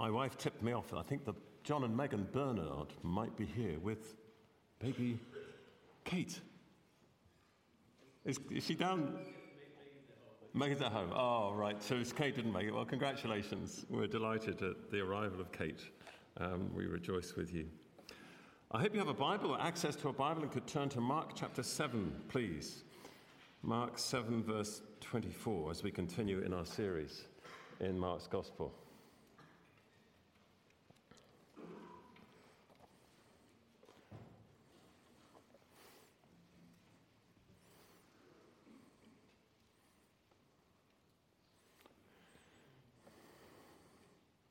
my wife tipped me off. I think that John and Megan Bernard might be here with baby Kate. Is, is she down? Megan's at home. Oh, right. So Kate didn't make it. Well, congratulations. We're delighted at the arrival of Kate. Um, we rejoice with you. I hope you have a Bible or access to a Bible and could turn to Mark chapter 7, please. Mark 7, verse 24, as we continue in our series in Mark's Gospel.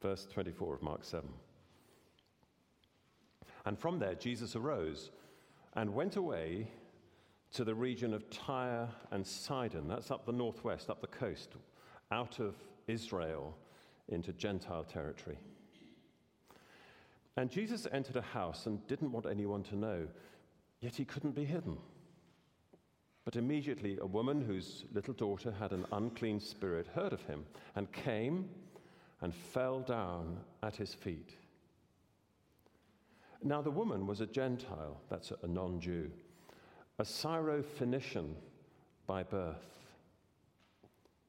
Verse 24 of Mark 7. And from there, Jesus arose and went away to the region of Tyre and Sidon. That's up the northwest, up the coast, out of Israel into Gentile territory. And Jesus entered a house and didn't want anyone to know, yet he couldn't be hidden. But immediately, a woman whose little daughter had an unclean spirit heard of him and came and fell down at his feet. Now, the woman was a Gentile, that's a non Jew, a Syro-Phoenician by birth.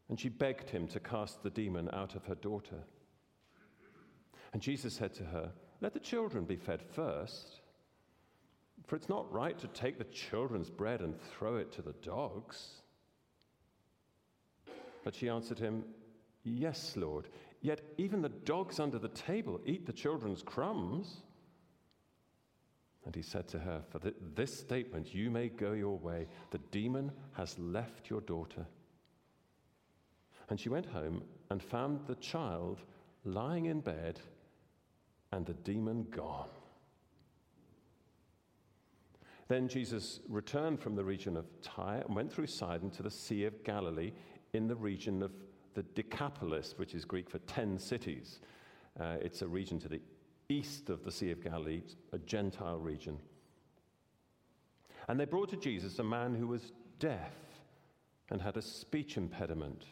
And she begged him to cast the demon out of her daughter. And Jesus said to her, Let the children be fed first, for it's not right to take the children's bread and throw it to the dogs. But she answered him, Yes, Lord. Yet even the dogs under the table eat the children's crumbs. And he said to her, For this statement you may go your way. The demon has left your daughter. And she went home and found the child lying in bed and the demon gone. Then Jesus returned from the region of Tyre and went through Sidon to the Sea of Galilee in the region of the Decapolis, which is Greek for 10 cities. Uh, it's a region to the east of the Sea of Galilee, a Gentile region. And they brought to Jesus a man who was deaf and had a speech impediment.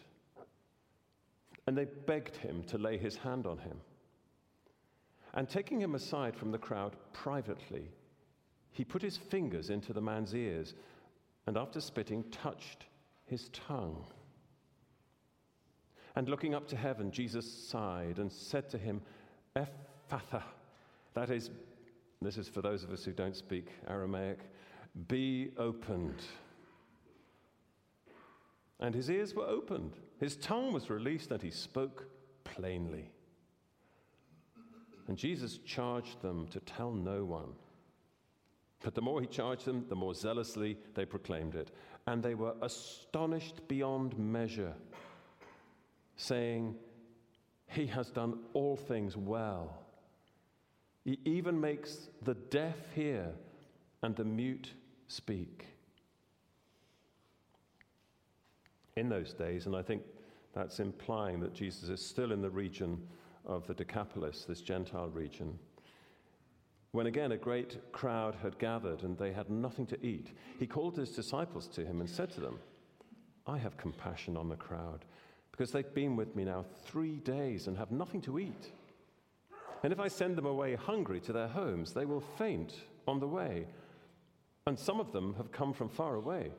And they begged him to lay his hand on him. And taking him aside from the crowd privately, he put his fingers into the man's ears and after spitting, touched his tongue. And looking up to heaven, Jesus sighed and said to him, Ephphatha, that is, this is for those of us who don't speak Aramaic, be opened. And his ears were opened, his tongue was released, and he spoke plainly. And Jesus charged them to tell no one. But the more he charged them, the more zealously they proclaimed it. And they were astonished beyond measure saying, He has done all things well. He even makes the deaf hear and the mute speak. In those days, and I think that's implying that Jesus is still in the region of the Decapolis, this Gentile region. When again a great crowd had gathered and they had nothing to eat, he called his disciples to him and said to them, I have compassion on the crowd because they've been with me now three days and have nothing to eat. And if I send them away hungry to their homes, they will faint on the way. And some of them have come from far away.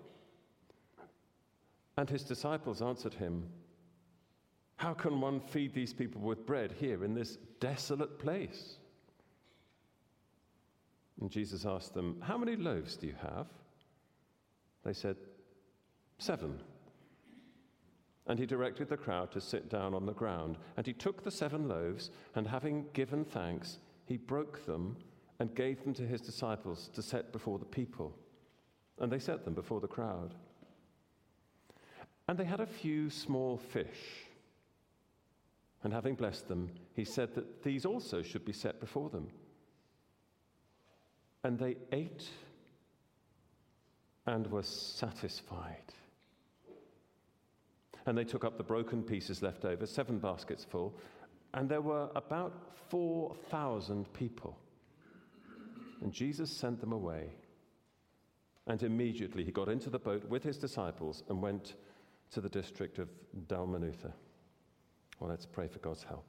And his disciples answered him, How can one feed these people with bread here in this desolate place? And Jesus asked them, How many loaves do you have? They said, Seven. And he directed the crowd to sit down on the ground. And he took the seven loaves, and having given thanks, he broke them and gave them to his disciples to set before the people. And they set them before the crowd. And they had a few small fish. And having blessed them, he said that these also should be set before them. And they ate and were satisfied. And they took up the broken pieces left over, seven baskets full, and there were about 4,000 people. And Jesus sent them away. And immediately he got into the boat with his disciples and went to the district of Dalmanutha. Well, let's pray for God's help.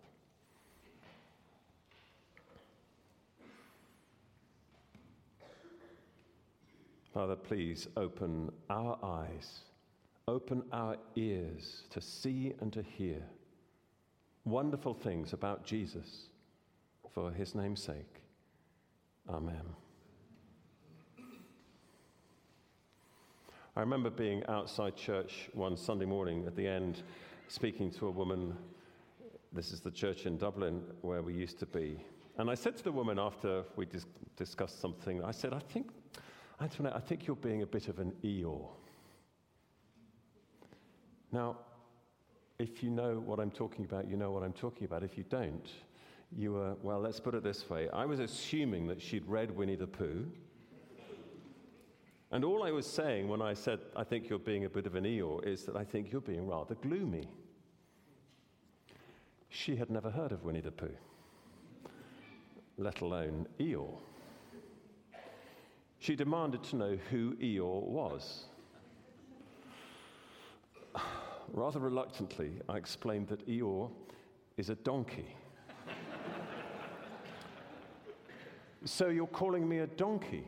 Father, please open our eyes open our ears to see and to hear wonderful things about Jesus for his name's sake. Amen. I remember being outside church one Sunday morning at the end, speaking to a woman. This is the church in Dublin where we used to be. And I said to the woman after we dis- discussed something, I said, I think, Antoinette, I think you're being a bit of an Eeyore. Now, if you know what I'm talking about, you know what I'm talking about. If you don't, you were, well, let's put it this way. I was assuming that she'd read Winnie the Pooh and all I was saying when I said, I think you're being a bit of an Eeyore, is that I think you're being rather gloomy. She had never heard of Winnie the Pooh, let alone Eeyore. She demanded to know who Eeyore was. Rather reluctantly, I explained that Eeyore is a donkey. so you're calling me a donkey?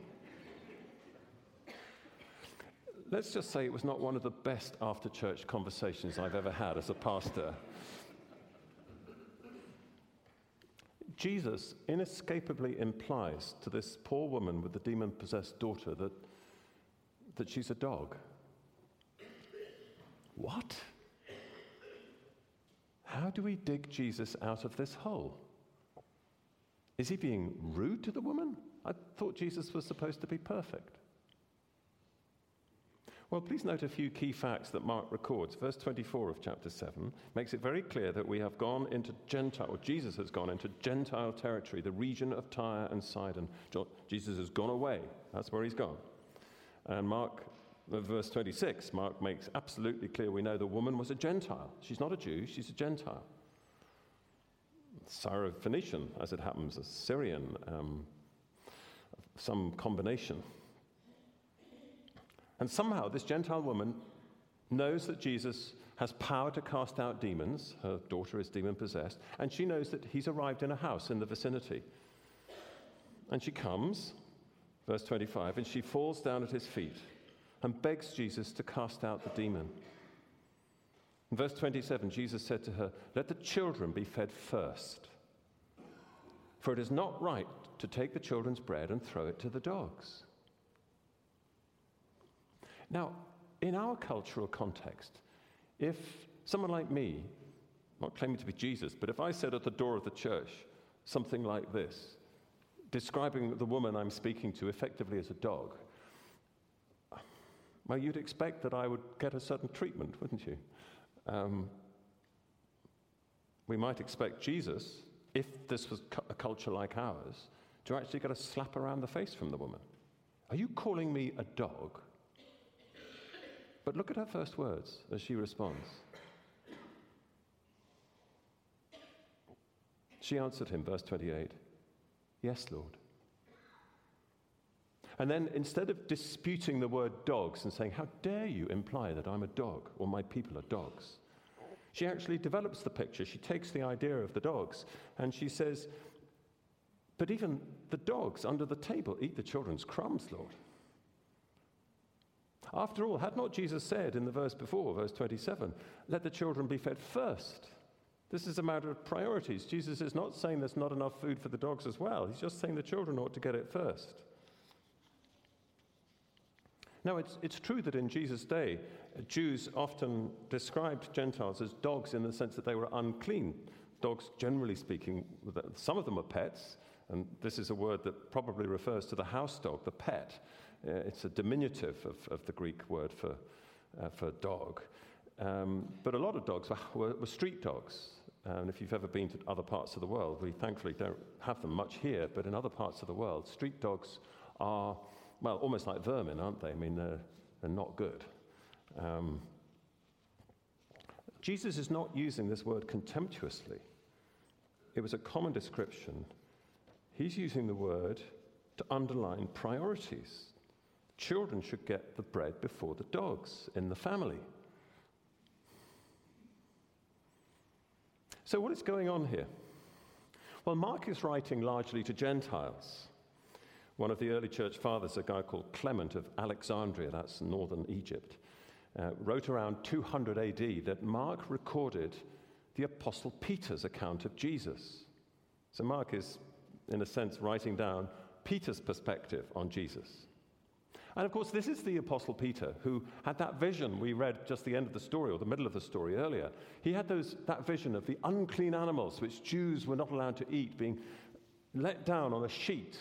Let's just say it was not one of the best after church conversations I've ever had as a pastor. Jesus inescapably implies to this poor woman with the demon possessed daughter that, that she's a dog. What? How do we dig Jesus out of this hole? Is he being rude to the woman? I thought Jesus was supposed to be perfect. Well, please note a few key facts that Mark records. Verse 24 of chapter 7 makes it very clear that we have gone into Gentile, or Jesus has gone into Gentile territory, the region of Tyre and Sidon. Jesus has gone away. That's where he's gone. And Mark, verse 26, Mark makes absolutely clear we know the woman was a Gentile. She's not a Jew, she's a Gentile. Syro-Phoenician, as it happens, a Syrian, um, some combination. And somehow this Gentile woman knows that Jesus has power to cast out demons. Her daughter is demon possessed. And she knows that he's arrived in a house in the vicinity. And she comes, verse 25, and she falls down at his feet and begs Jesus to cast out the demon. In verse 27, Jesus said to her, Let the children be fed first. For it is not right to take the children's bread and throw it to the dogs. Now, in our cultural context, if someone like me, not claiming to be Jesus, but if I said at the door of the church something like this, describing the woman I'm speaking to effectively as a dog, well, you'd expect that I would get a certain treatment, wouldn't you? Um, we might expect Jesus, if this was a culture like ours, to actually get a slap around the face from the woman. Are you calling me a dog? But look at her first words as she responds. She answered him, verse 28, Yes, Lord. And then instead of disputing the word dogs and saying, How dare you imply that I'm a dog or my people are dogs? She actually develops the picture. She takes the idea of the dogs and she says, But even the dogs under the table eat the children's crumbs, Lord. After all, had not Jesus said in the verse before, verse 27, let the children be fed first? This is a matter of priorities. Jesus is not saying there's not enough food for the dogs as well. He's just saying the children ought to get it first. Now, it's, it's true that in Jesus' day, Jews often described Gentiles as dogs in the sense that they were unclean. Dogs, generally speaking, some of them are pets, and this is a word that probably refers to the house dog, the pet. Uh, it's a diminutive of, of the Greek word for, uh, for dog. Um, but a lot of dogs were, were, street dogs. And if you've ever been to other parts of the world, we thankfully don't have them much here, but in other parts of the world, street dogs are, well, almost like vermin, aren't they? I mean, they're, they're not good. Um, Jesus is not using this word contemptuously. It was a common description. He's using the word to underline priorities. Children should get the bread before the dogs in the family. So, what is going on here? Well, Mark is writing largely to Gentiles. One of the early church fathers, a guy called Clement of Alexandria, that's northern Egypt, uh, wrote around 200 AD that Mark recorded the Apostle Peter's account of Jesus. So Mark is, in a sense, writing down Peter's perspective on Jesus. And of course, this is the Apostle Peter who had that vision we read just the end of the story or the middle of the story earlier. He had those, that vision of the unclean animals which Jews were not allowed to eat being let down on a sheet.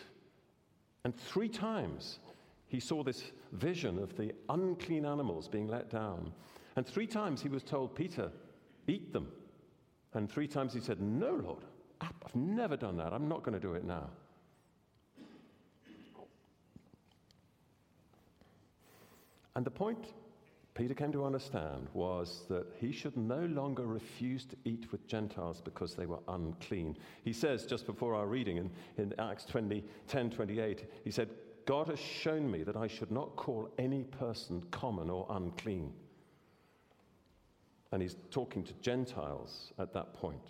And three times he saw this vision of the unclean animals being let down. And three times he was told, Peter, eat them. And three times he said, No, Lord, I've never done that. I'm not going to do it now. And the point Peter came to understand was that he should no longer refuse to eat with Gentiles because they were unclean. He says, just before our reading in, in Acts 20, 10 28, he said, God has shown me that I should not call any person common or unclean. And he's talking to Gentiles at that point.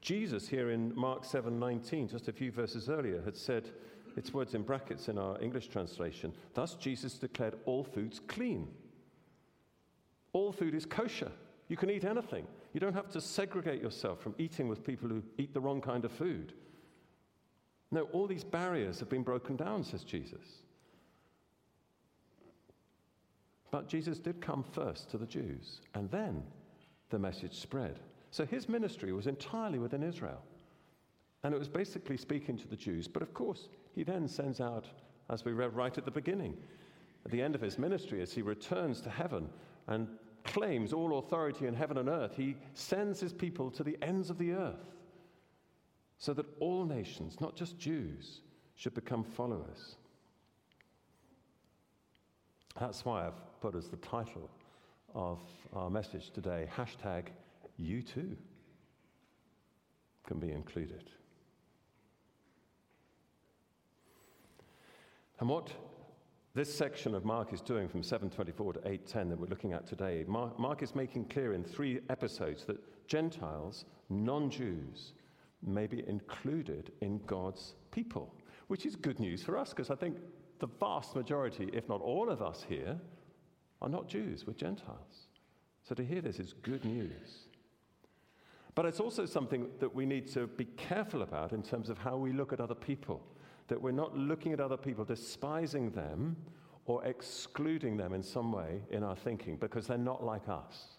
Jesus, here in Mark 7 19, just a few verses earlier, had said, it's words in brackets in our English translation. Thus, Jesus declared all foods clean. All food is kosher. You can eat anything. You don't have to segregate yourself from eating with people who eat the wrong kind of food. No, all these barriers have been broken down, says Jesus. But Jesus did come first to the Jews, and then the message spread. So his ministry was entirely within Israel. And it was basically speaking to the Jews. But of course, he then sends out, as we read right at the beginning, at the end of his ministry, as he returns to heaven and claims all authority in heaven and earth, he sends his people to the ends of the earth so that all nations, not just Jews, should become followers. That's why I've put as the title of our message today hashtag you too can be included. And what this section of Mark is doing from 724 to 810 that we're looking at today, Mark, Mark is making clear in three episodes that Gentiles, non Jews, may be included in God's people, which is good news for us because I think the vast majority, if not all of us here, are not Jews, we're Gentiles. So to hear this is good news. But it's also something that we need to be careful about in terms of how we look at other people that we're not looking at other people, despising them, or excluding them in some way in our thinking because they're not like us.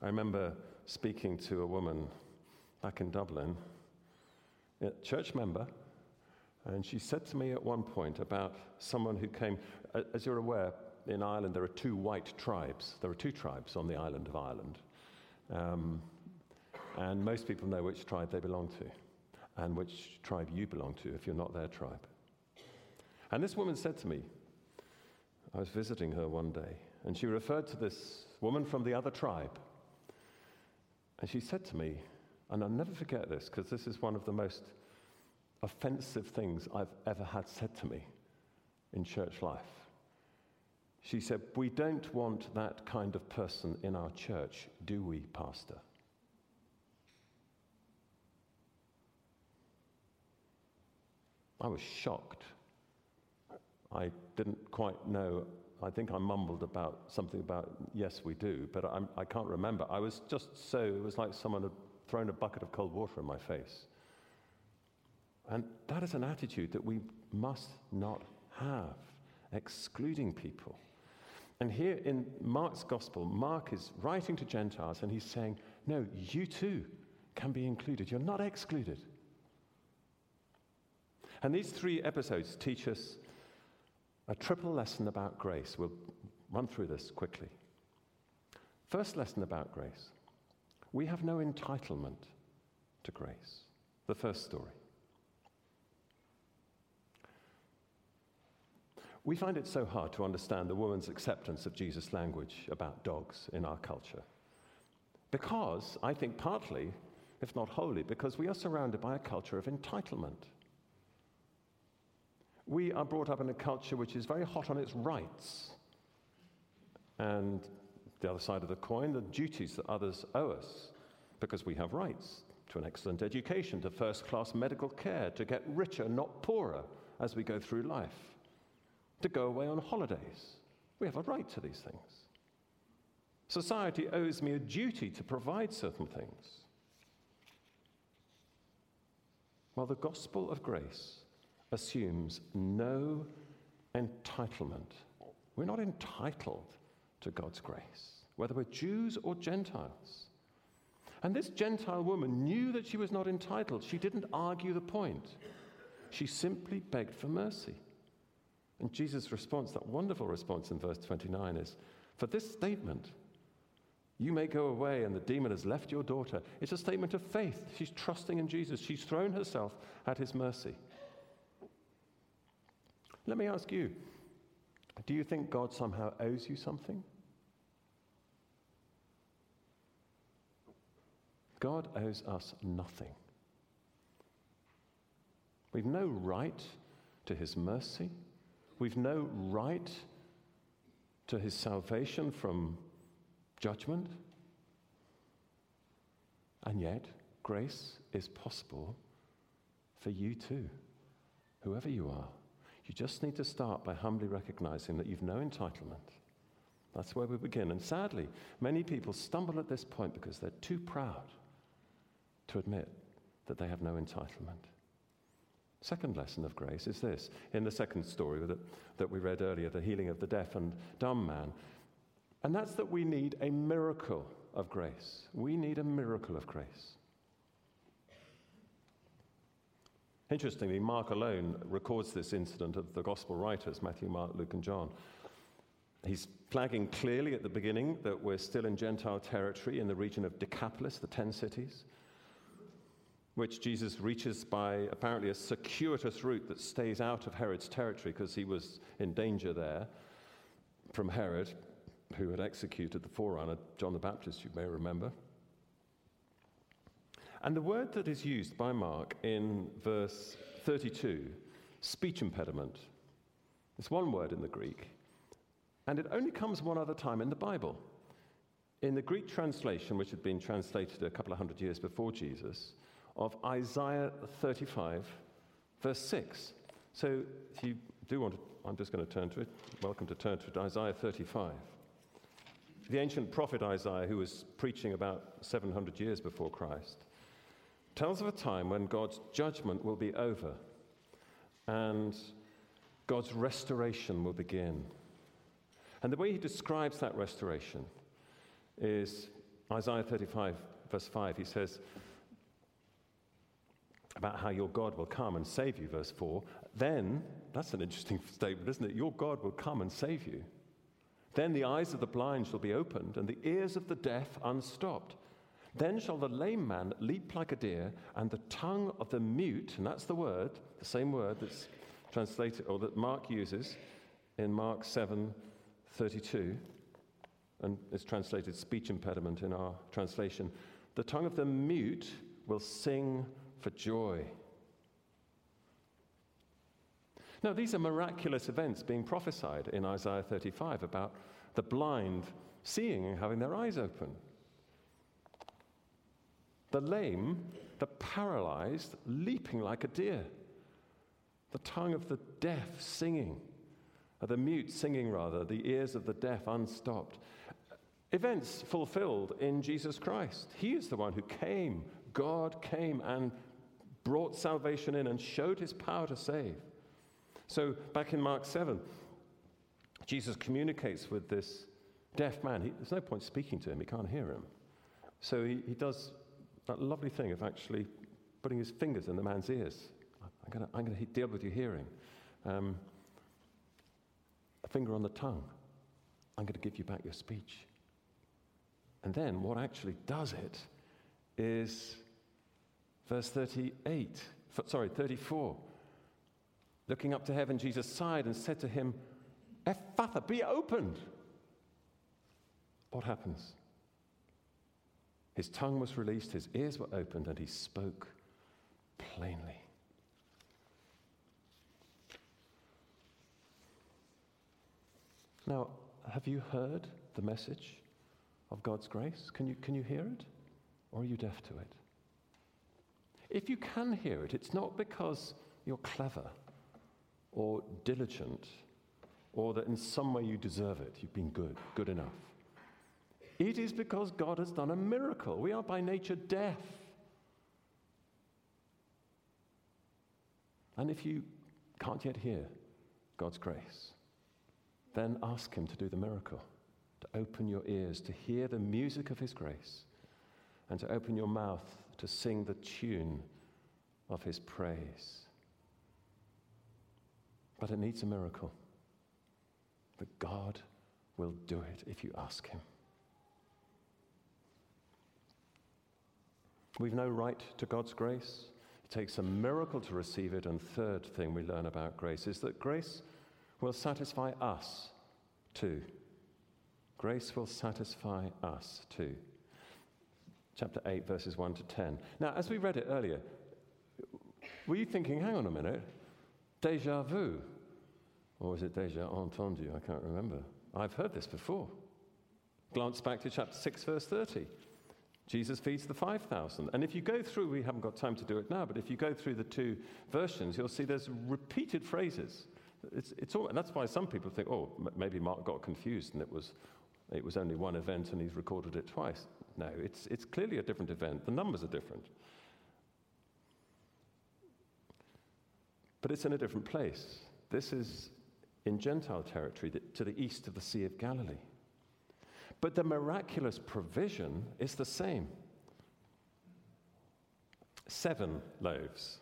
I remember speaking to a woman back in Dublin, a church member, and she said to me at one point about someone who came, as you're aware, in Ireland there are two white tribes. There are two tribes on the island of Ireland. Um, and most people know which tribe they belong to and which tribe you belong to if you're not their tribe. And this woman said to me, I was visiting her one day, and she referred to this woman from the other tribe. And she said to me, and I'll never forget this because this is one of the most offensive things I've ever had said to me in church life. She said, We don't want that kind of person in our church, do we, Pastor? I was shocked. I didn't quite know. I think I mumbled about something about, yes, we do, but I'm, I can not remember. I was just so, it was like someone had thrown a bucket of cold water in my face. And that is an attitude that we must not have, excluding people. And here in Mark's gospel, Mark is writing to Gentiles and he's saying, No, you too can be included. You're not excluded. And these three episodes teach us a triple lesson about grace. We'll run through this quickly. First lesson about grace we have no entitlement to grace. The first story. We find it so hard to understand the woman's acceptance of Jesus' language about dogs in our culture. Because, I think partly, if not wholly, because we are surrounded by a culture of entitlement we are brought up in a culture which is very hot on its rights. And the other side of the coin, the duties that others owe us, because we have rights to an excellent education, to first class medical care, to get richer, not poorer, as we go through life, to go away on holidays. We have a right to these things. Society owes me a duty to provide certain things. While the gospel of grace assumes no entitlement. We're not entitled to God's grace, whether we're Jews or Gentiles. And this Gentile woman knew that she was not entitled. She didn't argue the point, she simply begged for mercy. And Jesus' response, that wonderful response in verse 29, is For this statement, you may go away and the demon has left your daughter. It's a statement of faith. She's trusting in Jesus. She's thrown herself at his mercy. Let me ask you do you think God somehow owes you something? God owes us nothing. We've no right to his mercy. We've no right to his salvation from judgment. And yet, grace is possible for you too, whoever you are. You just need to start by humbly recognizing that you've no entitlement. That's where we begin. And sadly, many people stumble at this point because they're too proud to admit that they have no entitlement. Second lesson of grace is this. In the second story that, that we read earlier, the healing of the deaf and dumb man, and that's that we need a miracle of grace. We need a miracle of grace. Interestingly, Mark alone records this incident of the gospel writers, Matthew, Mark, Luke, and John. He's flagging clearly at the beginning that we're still in Gentile territory in the region of Decapolis, the ten cities, which Jesus reaches by apparently a circuitous route that stays out of Herod's territory because he was in danger there from Herod, who had executed the forerunner, John the Baptist, you may remember. And the word that is used by Mark in verse 32, speech impediment, is one word in the Greek, and it only comes one other time in the Bible. In the Greek translation, which had been translated a couple of hundred years before Jesus, of Isaiah 35, verse 6. So if you do want to, I'm just going to turn to it. Welcome to turn to it, Isaiah 35. The ancient prophet Isaiah, who was preaching about 700 years before Christ, tells of a time when God's judgment will be over and God's restoration will begin. And the way he describes that restoration is Isaiah 35, verse 5. He says, about how your God will come and save you, verse 4. Then, that's an interesting statement, isn't it? Your God will come and save you. Then the eyes of the blind shall be opened, and the ears of the deaf unstopped. Then shall the lame man leap like a deer, and the tongue of the mute, and that's the word, the same word that's translated, or that Mark uses in Mark 7 32, and it's translated speech impediment in our translation. The tongue of the mute will sing for joy. Now, these are miraculous events being prophesied in Isaiah 35 about the blind seeing and having their eyes open the lame, the paralyzed, leaping like a deer, the tongue of the deaf singing, or the mute singing rather, the ears of the deaf unstopped. Events fulfilled in Jesus Christ. He is the one who came, God came and brought salvation in and showed his power to save. So, back in Mark 7, Jesus communicates with this deaf man. He, there's no point speaking to him, he can't hear him. So, he, he does that lovely thing of actually putting his fingers in the man's ears. I'm going to I'm to deal with your hearing. Um, a finger on the tongue. I'm going to give you back your speech. And then what actually does it is verse 38, sorry, 34. Looking up to heaven, Jesus sighed and said to him, Ephphatha, be opened. What happens? His tongue was released, his ears were opened, and he spoke plainly. Now, have you heard the message of God's grace? Can you, can you hear it? Or are you deaf to it? If you can hear it, it's not because you're clever or diligent or that in some way you deserve it. You've been good, good enough. It is because God has done a miracle. We are by nature deaf. And if you can't yet hear God's grace, then ask Him to do the miracle, to open your ears to hear the music of His grace, and to open your mouth to sing the tune of His praise. But it needs a miracle. But God will do it if you ask Him. We've no right to God's grace. It takes a miracle to receive it. And third thing we learn about grace is that grace will satisfy us too. Grace will satisfy us too. Chapter 8, verses 1 to 10. Now, as we read it earlier, were you thinking, hang on a minute, deja vu? Or was it deja entendu? I can't remember. I've heard this before. Glance back to chapter 6, verse 30. Jesus feeds the 5,000. And if you go through, we haven't got time to do it now, but if you go through the two versions, you'll see there's repeated phrases. It's, it's all, and that's why some people think, oh, m- maybe Mark got confused and it was, it was only one event and he's recorded it twice. No, it's, it's clearly a different event. The numbers are different. But it's in a different place. This is in Gentile territory to the east of the Sea of Galilee. But the miraculous provision is the same seven loaves.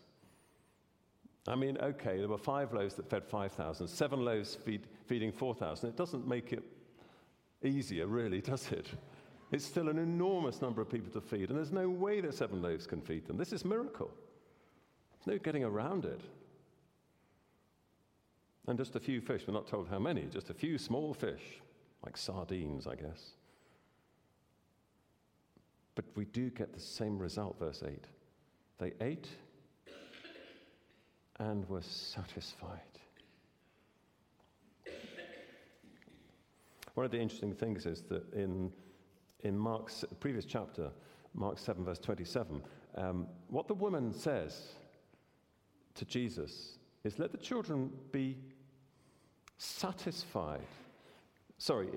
I mean, okay, there were five loaves that fed 5,000, seven loaves feed, feeding 4,000. It doesn't make it easier, really, does it? It's still an enormous number of people to feed, and there's no way that seven loaves can feed them. This is miracle. There's no getting around it. And just a few fish, we're not told how many, just a few small fish like sardines, I guess. But we do get the same result, verse 8. They ate and were satisfied. One of the interesting things is that in, in Mark's previous chapter, Mark 7, verse 27, um, what the woman says to Jesus is, Let the children be satisfied Sorry,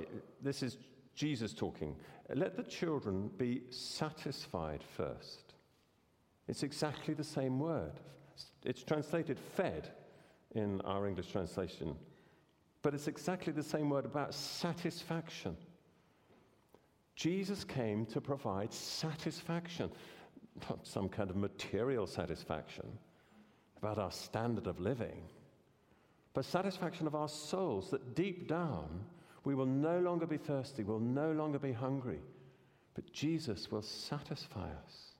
this is Jesus talking. Let the children be satisfied first. It's exactly the same word. It's translated fed in our English translation, but it's exactly the same word about satisfaction. Jesus came to provide satisfaction, not some kind of material satisfaction about our standard of living, but satisfaction of our souls that deep down we will no longer be thirsty, we'll no longer be hungry, but Jesus will satisfy us.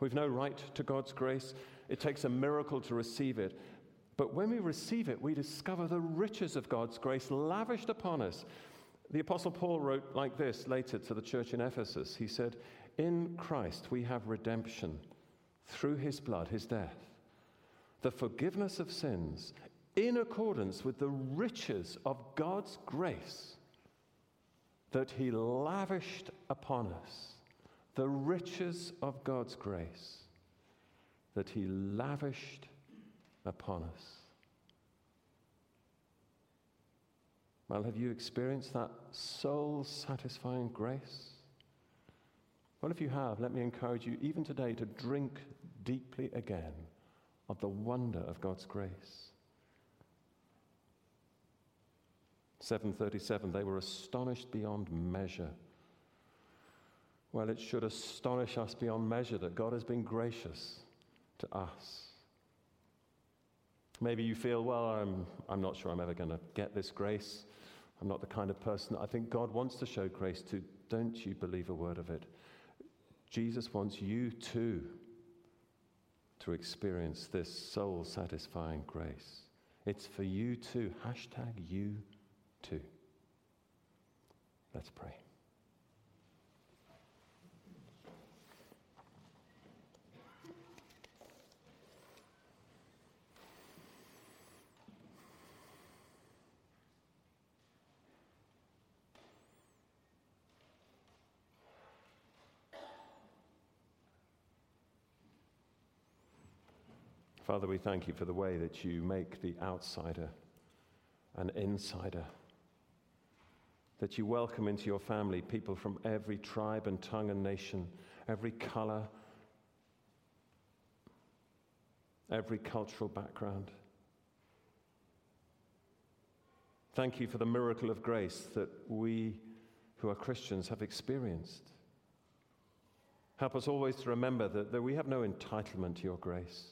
We've no right to God's grace. It takes a miracle to receive it. But when we receive it, we discover the riches of God's grace lavished upon us. The Apostle Paul wrote like this later to the church in Ephesus. He said, In Christ we have redemption through his blood, his death, the forgiveness of sins in accordance with the riches of God's grace that He lavished upon us. The riches of God's grace that He lavished upon us. Well, have you experienced that soul satisfying grace? Well, if you have, let me encourage you, even today, to drink deeply again of the wonder of God's grace. 737, they were astonished beyond measure. Well, it should astonish us beyond measure that God has been gracious to us. Maybe you feel, well, I'm, I'm not sure I'm ever going to get this grace. I'm not the kind of person I think God wants to show grace to. Don't you believe a word of it? Jesus wants you too to experience this soul satisfying grace. It's for you too. Hashtag you too. Let's pray. Father, we thank you for the way that you make the outsider an insider. That you welcome into your family people from every tribe and tongue and nation, every color, every cultural background. Thank you for the miracle of grace that we who are Christians have experienced. Help us always to remember that, that we have no entitlement to your grace.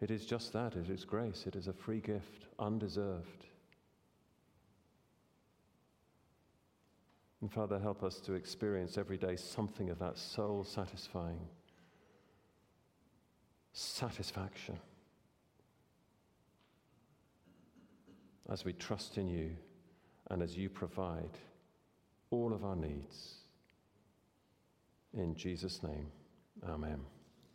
It is just that it is grace, it is a free gift, undeserved. And Father, help us to experience every day something of that soul satisfying satisfaction as we trust in you and as you provide all of our needs. In Jesus' name, amen.